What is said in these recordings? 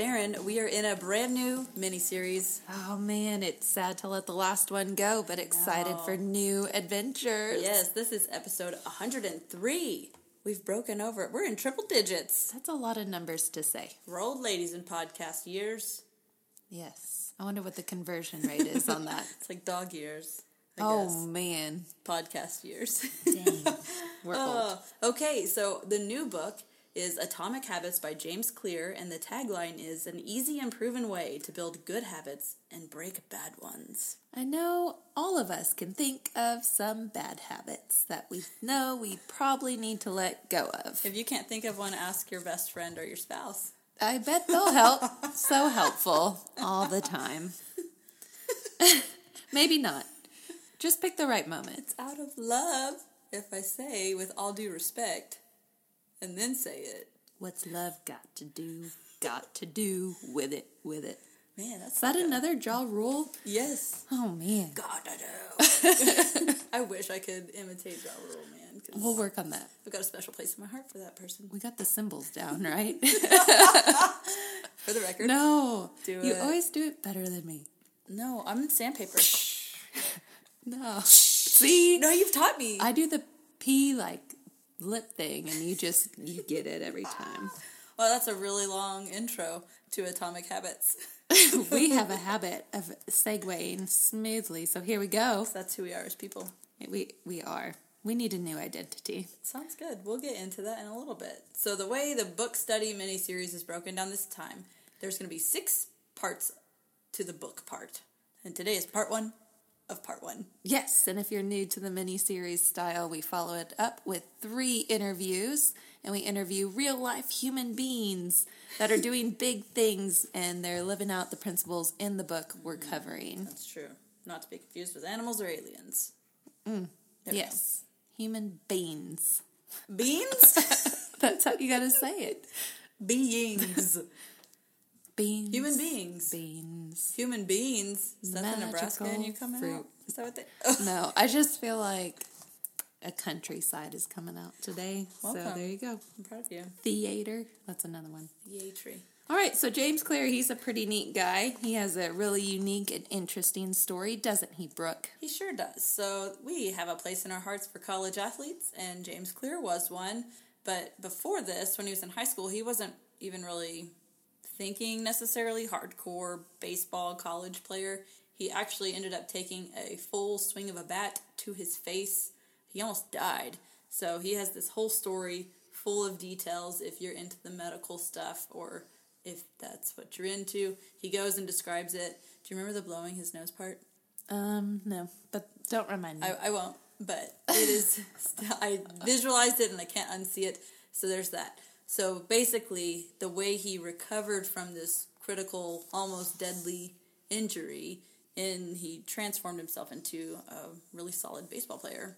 Farron, we are in a brand new mini series. Oh man, it's sad to let the last one go, but excited for new adventures. Yes, this is episode 103. We've broken over. We're in triple digits. That's a lot of numbers to say. We're old ladies in podcast years. Yes. I wonder what the conversion rate is on that. It's like dog years. I oh guess. man. Podcast years. Dang. We're uh, old. Oh, okay, so the new book is Atomic Habits by James Clear, and the tagline is an easy and proven way to build good habits and break bad ones. I know all of us can think of some bad habits that we know we probably need to let go of. If you can't think of one, ask your best friend or your spouse. I bet they'll help. so helpful all the time. Maybe not. Just pick the right moment. It's out of love if I say with all due respect and then say it. What's love got to do? Got to do with it, with it. Man, that's Is that like a- another Ja Rule? Yes. Oh man. Gotta do. I wish I could imitate Ja Rule, man. We'll work on that. I've got a special place in my heart for that person. We got the symbols down, right? For the record. no. Do you it. always do it better than me. No, I'm sandpaper. No. See? no, you've taught me. I do the P like lip thing, and you just you get it every time. Well, that's a really long intro to Atomic Habits. we have a habit of segueing smoothly, so here we go. That's who we are as people. We we are. We need a new identity. Sounds good. We'll get into that in a little bit. So, the way the book study miniseries is broken down this time, there's going to be six parts to the book part. And today is part one of part one. Yes, and if you're new to the mini series style, we follow it up with three interviews, and we interview real life human beings that are doing big things and they're living out the principles in the book we're mm, covering. That's true. Not to be confused with animals or aliens. Mm, we Yes, human beings. Beans? That's how you gotta say it. beings. Beans. Human beings. Beans. Human beings. Is that the Nebraska in you Magical coming fruit. out? Is that what they. Oh. No, I just feel like a countryside is coming out today. So there you go. I'm proud of you. Theater. That's another one. Tree. All right, so James Clear, he's a pretty neat guy. He has a really unique and interesting story, doesn't he, Brooke? He sure does. So we have a place in our hearts for college athletes, and James Clear was one. But before this, when he was in high school, he wasn't even really thinking necessarily hardcore baseball college player. He actually ended up taking a full swing of a bat to his face. He almost died. So he has this whole story full of details if you're into the medical stuff or if that's what you're into. He goes and describes it. Do you remember the blowing his nose part? Um, no, but don't remind me. I, I won't, but it is. I visualized it and I can't unsee it. So there's that. So basically, the way he recovered from this critical, almost deadly injury, and he transformed himself into a really solid baseball player.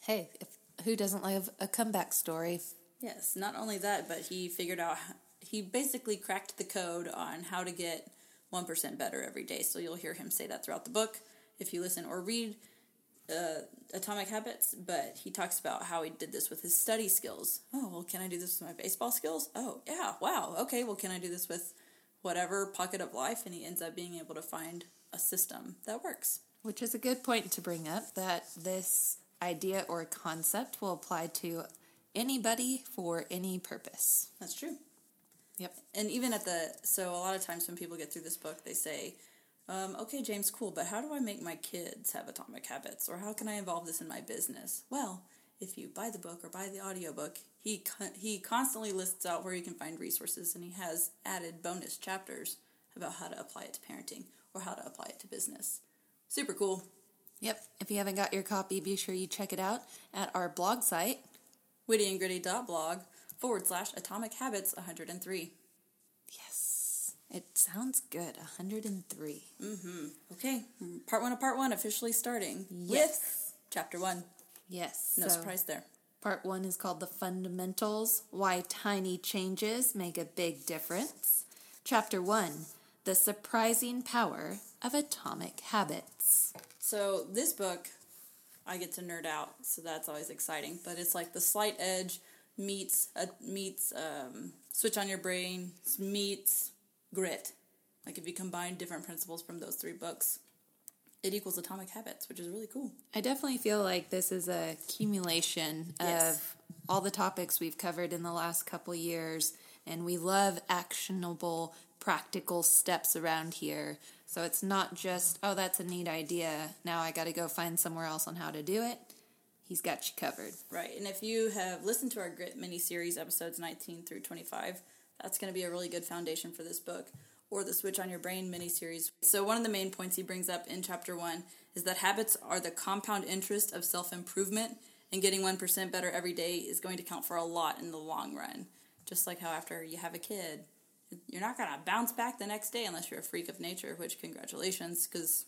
hey, if, who doesn't love a comeback story? Yes, not only that, but he figured out. He basically cracked the code on how to get one percent better every day. So you'll hear him say that throughout the book if you listen or read uh, Atomic Habits. But he talks about how he did this with his study skills. Oh, well, can I do this with my baseball skills? Oh, yeah, wow, okay. Well, can I do this with whatever pocket of life? And he ends up being able to find a system that works. Which is a good point to bring up that this idea or concept will apply to anybody for any purpose. That's true. Yep. and even at the so a lot of times when people get through this book they say um, okay james cool but how do i make my kids have atomic habits or how can i involve this in my business well if you buy the book or buy the audiobook, he con- he constantly lists out where you can find resources and he has added bonus chapters about how to apply it to parenting or how to apply it to business. Super cool. Yep. If you haven't got your copy, be sure you check it out at our blog site. wittyandgritty.blog forward slash atomic habits 103. It sounds good. 103. Mm-hmm. Okay, part one of part one officially starting Yes. with chapter one. Yes. No so surprise there. Part one is called The Fundamentals Why Tiny Changes Make a Big Difference. Chapter one The Surprising Power of Atomic Habits. So this book, I get to nerd out, so that's always exciting. But it's like the slight edge meets uh, meets um, switch on your brain meets grit. Like if you combine different principles from those three books, it equals Atomic Habits, which is really cool. I definitely feel like this is a accumulation Yes. of all the topics we've covered in the last couple years, and we love actionable, practical steps around here. So it's not just, oh, that's a neat idea. Now I got to go find somewhere else on how to do it. He's got you covered. Right, and if you have listened to our Grit mini series episodes 19 through 25, that's going to be a really good foundation for this book, or the Switch on Your Brain mini series. So, one of the main points he brings up in chapter 1 is that habits are the compound interest of self improvement, and getting 1% better every day is going to count for a lot in the long run. Just like how after you have a kid, you're not going to bounce back the next day unless you're a freak of nature, which congratulations, because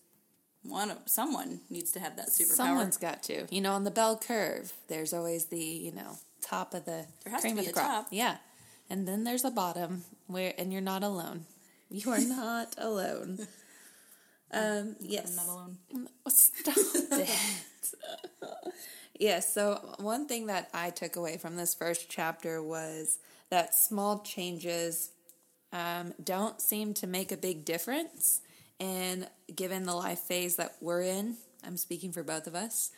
one of, someone needs to have that superpower. Someone's got to. You know, on the bell curve, there's always the, you know, top of the There has to cream be of the a crop. top. Yeah. And then there's a bottom where and you're not alone. You are not alone. Um, yes. I'm not alone. Stop it. yes, so one thing that I took away from this first chapter was that small changes um, don't seem to make a big difference. And given the life phase that we're in, I'm speaking for both of us,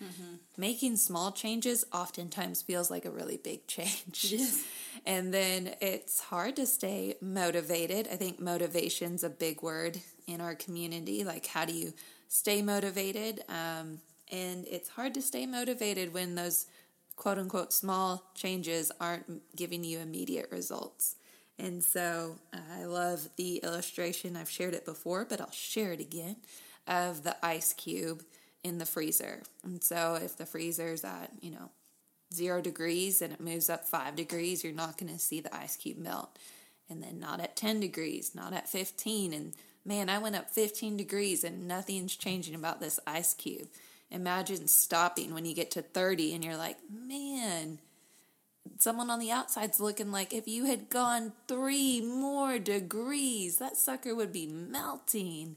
making small changes oftentimes feels like a really big change. Yes. And then it's hard to stay motivated. I think motivation's a big word in our community. Like, how do you stay motivated? Um, and it's hard to stay motivated when those quote unquote small changes aren't giving you immediate results. And so I love the illustration. I've shared it before, but I'll share it again of the ice cube in the freezer. And so if the freezer's at, you know, zero degrees and it moves up five degrees, you're not going to see the ice cube melt. And then not at 10 degrees, not at 15. And man, I went up 15 degrees and nothing's changing about this ice cube. Imagine stopping when you get to 30 and you're like, man, someone on the outside's looking like if you had gone three more degrees, that sucker would be melting.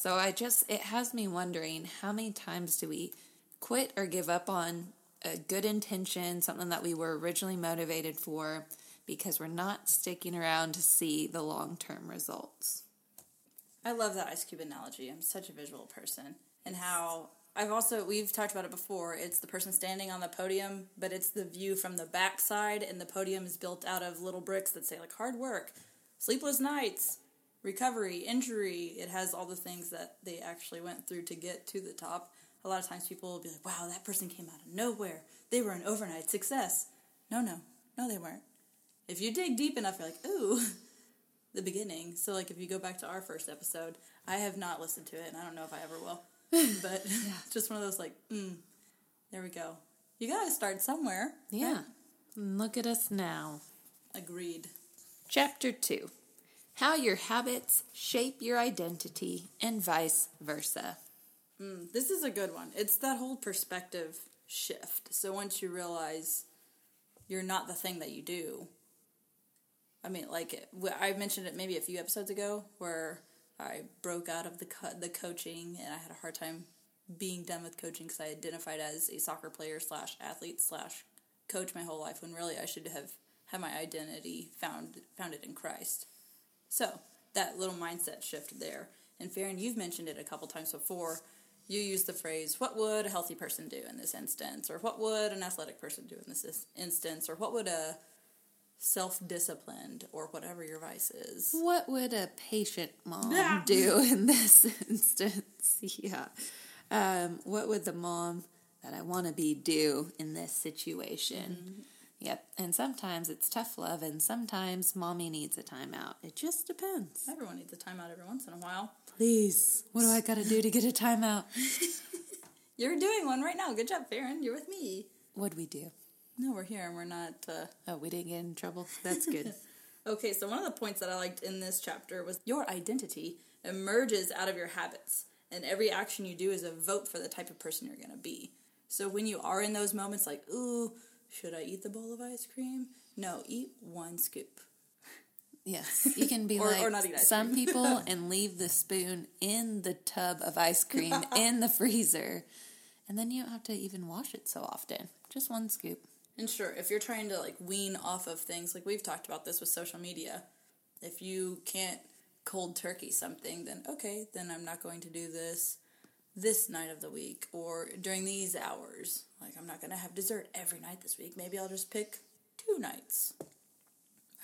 So I just, it has me wondering how many times do we quit or give up on a good intention, something that we were originally motivated for, because we're not sticking around to see the long term results? I love that ice cube analogy. I'm such a visual person. And how I've also, we've talked about it before. It's the person standing on the podium, but it's the view from the backside, and the podium is built out of little bricks that say, like, hard work, sleepless nights, recovery, injury. It has all the things that they actually went through to get to the top. A lot of times people will be like, wow, that person came out of nowhere. They were an overnight success. No, no, no, they weren't. If you dig deep enough, you're like, ooh, the beginning. So, like, if you go back to our first episode, I have not listened to it, and I don't know if I ever will. But just one of those, like, mm, there we go. You gotta start somewhere. Yeah. And Look at us now. Agreed. Chapter 2 How Your Habits Shape Your Identity and Vice Versa. Hmm, this is a good one. It's that whole perspective shift. So once you realize you're not the thing that you do, I mean, like I mentioned it maybe a few episodes ago, where I broke out of the co- the coaching and I had a hard time being done with coaching because I identified as a soccer player slash athlete slash coach my whole life when really I should have had my identity found founded in Christ. So that little mindset shift there. And Farron, you've mentioned it a couple times before. You use the phrase, "What would a healthy person do in this instance?" or "What would an athletic person do in this instance?" or "What would a self-disciplined or whatever your vice is?" What would a patient mom Yeah. do in this instance? Yeah. Um, what would the mom that I want to be do in this situation. Yep. And sometimes it's tough love, and sometimes mommy needs a timeout. It just depends. Everyone needs a timeout every once in a while. Please, what do I got to do to get a timeout? You're doing one right now. Good job, Farron. You're with me. What'd we do? No, we're here and we're not. Uh... Oh, we didn't get in trouble. That's good. Okay, so one of the points that I liked in this chapter was your identity emerges out of your habits, and every action you do is a vote for the type of person you're going to be. So when you are in those moments like, ooh, should I eat the bowl of ice cream? No, eat one scoop. Yes, you can be Or- like or not eat ice some people and leave the spoon in the tub of ice cream in the freezer, and then you don't have to even wash it so often. Just one scoop. And sure, if you're trying to like wean off of things, like we've talked about this with social media, if you can't cold turkey something, then okay, then I'm not going to do this this night of the week or during these hours. Like I'm not going to have dessert every night this week. Maybe I'll just pick two nights.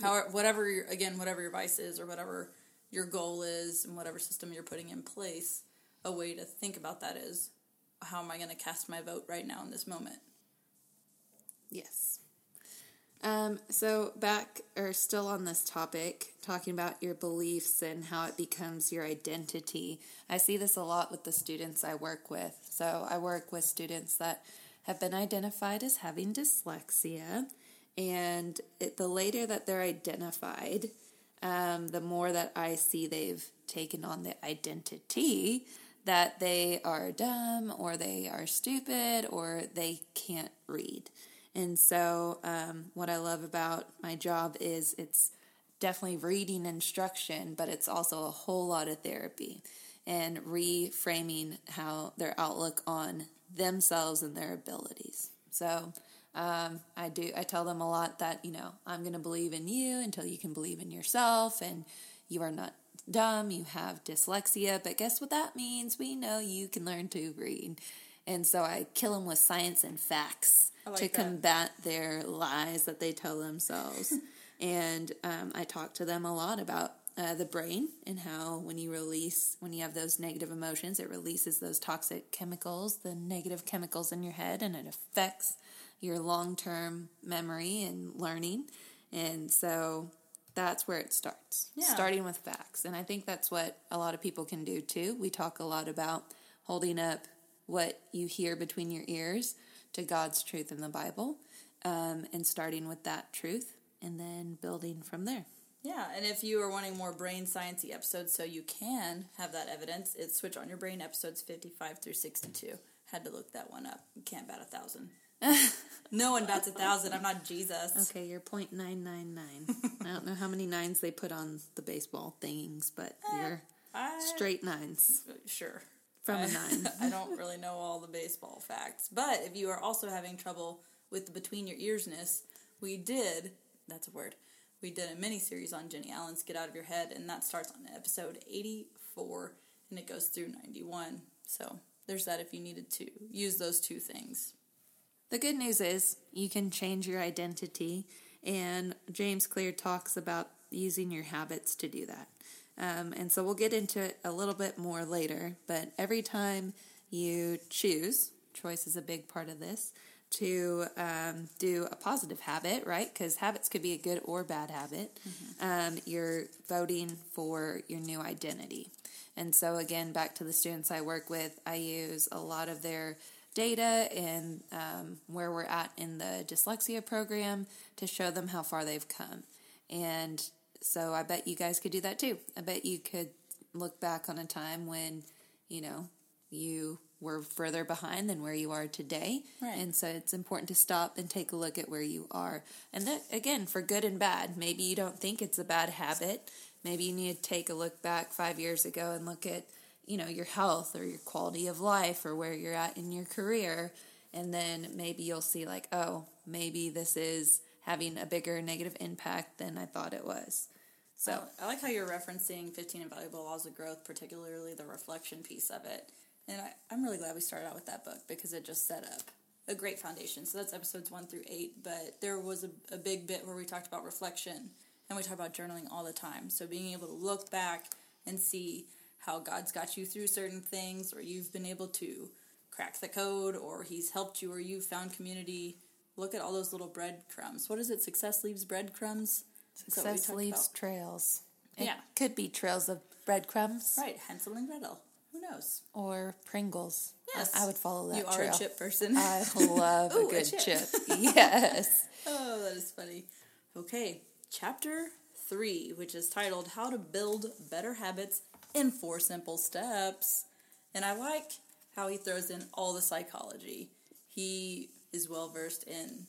However, whatever your, again, whatever your vice is or whatever your goal is and whatever system you're putting in place, a way to think about that is how am I going to cast my vote right now in this moment? Yes. Um, so back or still on this topic, talking about your beliefs and how it becomes your identity. I see this a lot with the students I work with. So I work with students that have been identified as having dyslexia, and it, the later that they're identified, um, the more that I see they've taken on the identity that they are dumb or they are stupid or they can't read. And so, um, what I love about my job is it's definitely reading instruction, but it's also a whole lot of therapy and reframing how their outlook on themselves and their abilities. So, um, I do. I tell them a lot that you know I'm going to believe in you until you can believe in yourself, and you are not dumb. You have dyslexia, but guess what that means? We know you can learn to read, and so I kill them with science and facts like to that. combat their lies that they tell themselves. and um, I talk to them a lot about uh, the brain and how when you release, when you have those negative emotions, it releases those toxic chemicals, the negative chemicals in your head, and it affects your long term memory and learning. And so that's where it starts, Yeah. starting with facts. And I think that's what a lot of people can do too. We talk a lot about holding up what you hear between your ears to God's truth in the Bible um, and starting with that truth and then building from there. Yeah, and if you are wanting more brain sciencey episodes so you can have that evidence, it's Switch on Your Brain episodes 55 through 62. Had to look that one up. You can't bat a thousand. no one bats a thousand. I'm not Jesus. Okay, you're point nine nine nine. I don't know how many nines they put on the baseball things, but you're I, straight nines Sure. From I, a nine. I don't really know all the baseball facts. But if you are also having trouble with the between your earsness, we did, that's a word, we did a mini series on Jennie Allen's Get Out of Your Head, and that starts on episode 84 and it goes through 91. So there's that if you needed to use those two things. The good news is you can change your identity, and James Clear talks about using your habits to do that. Um, and so we'll get into it a little bit more later, but every time you choose, choice is a big part of this, to um, do a positive habit, right? Because habits could be a good or bad habit. Um, you're voting for your new identity. And so, again, back to the students I work with, I use a lot of their data and um, where we're at in the dyslexia program to show them how far they've come. And so I bet you guys could do that too. I bet you could look back on a time when, you know, you were further behind than where you are today. Right. And so it's important to stop and take a look at where you are. And that, again, for good and bad. Maybe you don't think it's a bad habit. Maybe you need to take a look back five years ago and look at, you know, your health or your quality of life or where you're at in your career. And then maybe you'll see, like, oh, maybe this is having a bigger negative impact than I thought it was. So, I like how you're referencing 15 Invaluable Laws of Growth, particularly the reflection piece of it. And I, I'm really glad we started out with that book because it just set up a great foundation. So that's episodes one through eight. But there was a, a big bit where we talked about reflection and we talk about journaling all the time. So being able to look back and see how God's got you through certain things or you've been able to crack the code or he's helped you or you've found community. Look at all those little breadcrumbs. What is it? Success leaves breadcrumbs. Is that what we Success leaves about? trails. It Yeah. could be trails of breadcrumbs Right, Hansel and Gretel. Who knows? or Pringles. Yes. I, would follow that You are trail. a chip person. I love Ooh, a a good chip. chip. Yes. Oh, that is funny. Okay, chapter three, which is titled How to Build Better Habits in Four Simple Steps. And I like how he throws in all the psychology. He is well versed in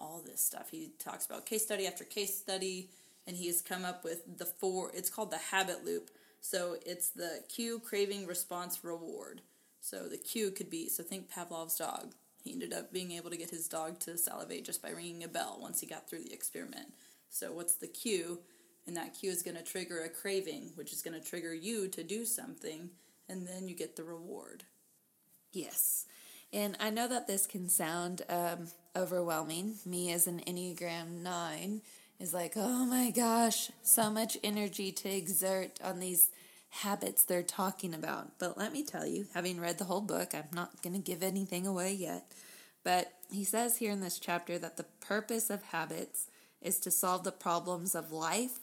all this stuff. He talks about case study after case study, and he has come up with the four, it's called the habit loop. So it's the cue, craving, response, reward. So the cue could be, so think Pavlov's dog. He ended up being able to get his dog to salivate just by ringing a bell once he got through the experiment. So what's the cue? And that cue is going to trigger a craving, which is going to trigger you to do something, and then you get the reward. Yes. And I know that this can sound um, overwhelming. Me as an Enneagram 9 is like, oh my gosh, so much energy to exert on these habits they're talking about. But let me tell you, having read the whole book, I'm not going to give anything away yet. But he says here in this chapter that the purpose of habits is to solve the problems of life,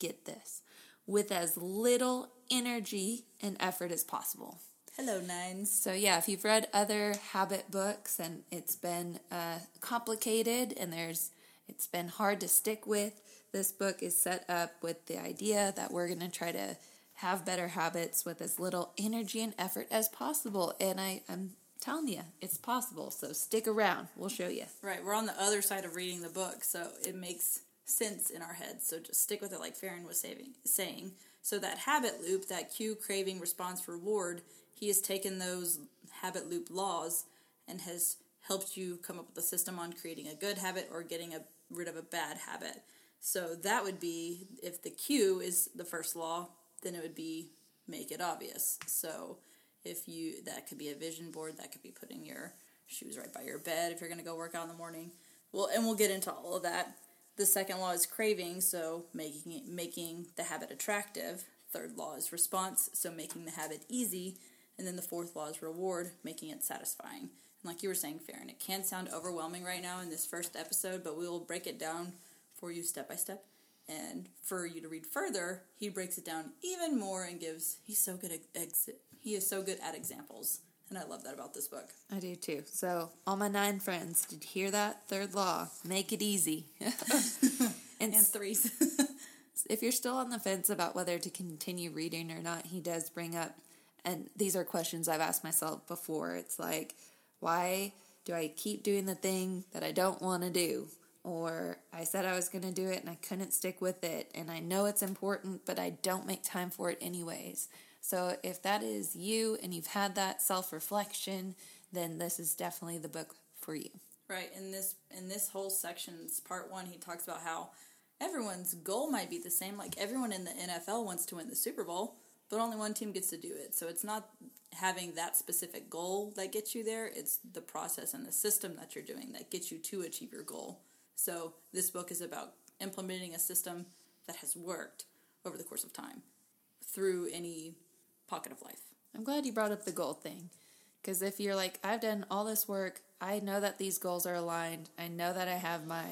get this, with as little energy and effort as possible. Hello, nines. So yeah, if you've read other habit books and it's been uh, complicated and there's it's been hard to stick with, this book is set up with the idea that we're going to try to have better habits with as little energy and effort as possible. And I, I'm telling you, it's possible. So stick around. We'll show you. Right, we're on the other side of reading the book, so it makes sense in our heads. So just stick with it, like Farron was saving, saying. So that habit loop, that cue, craving, response, reward, he has taken those habit loop laws and has helped you come up with a system on creating a good habit or getting a, rid of a bad habit. So that would be if the cue is the first law, then it would be make it obvious. So if you that could be a vision board, that could be putting your shoes right by your bed if you're going to go work out in the morning. Well, and we'll get into all of that. The second law is craving, so making it, making the habit attractive. Third law is response, so making the habit easy, and then the fourth law is reward, making it satisfying. And like you were saying, Farron, it can sound overwhelming right now in this first episode, but we will break it down for you step by step. And for you to read further, he breaks it down even more and gives. He's so good at ex- he is so good at examples, and I love that about this book. I do too. So all my nine friends, did you hear that? Third law, make it easy. and And threes. if you're still on the fence about whether to continue reading or not, he does bring up, and these are questions I've asked myself before. It's like, why do I keep doing the thing that I don't want to do? Or I said I was going to do it and I couldn't stick with it, and I know it's important, but I don't make time for it anyways. So if that is you and you've had that self reflection, then this is definitely the book for you. Right. In this in this whole section's part one, he talks about how everyone's goal might be the same. Like everyone in the NFL wants to win the Super Bowl, but only one team gets to do it. So it's not having that specific goal that gets you there. It's the process and the system that you're doing that gets you to achieve your goal. So this book is about implementing a system that has worked over the course of time through any pocket of life. I'm glad you brought up the goal thing. Because if you're like, I've done all this work, I know that these goals are aligned, I know that I have my,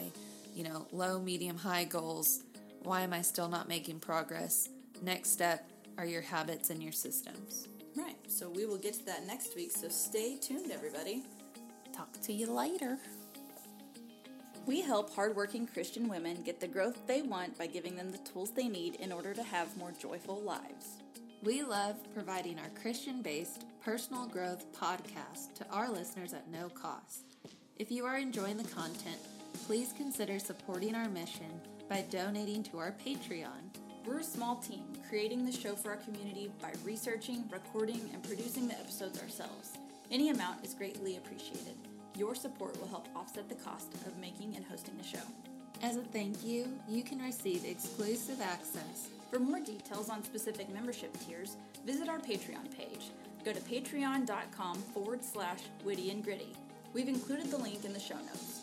you know, low, medium, high goals, why am I still not making progress? Next step are your habits and your systems. Right. So we will get to that next week. So stay tuned, everybody. Talk to you later. We help hardworking Christian women get the growth they want by giving them the tools they need in order to have more joyful lives. We love providing our Christian based personal growth podcast to our listeners at no cost. If you are enjoying the content, please consider supporting our mission by donating to our Patreon. We're a small team creating the show for our community by researching, recording, and producing the episodes ourselves. Any amount is greatly appreciated. Your support will help offset the cost of making and hosting the show. As a thank you, you can receive exclusive access. For more details on specific membership tiers, visit our Patreon page. Go to patreon.com forward slash witty and gritty. We've included the link in the show notes.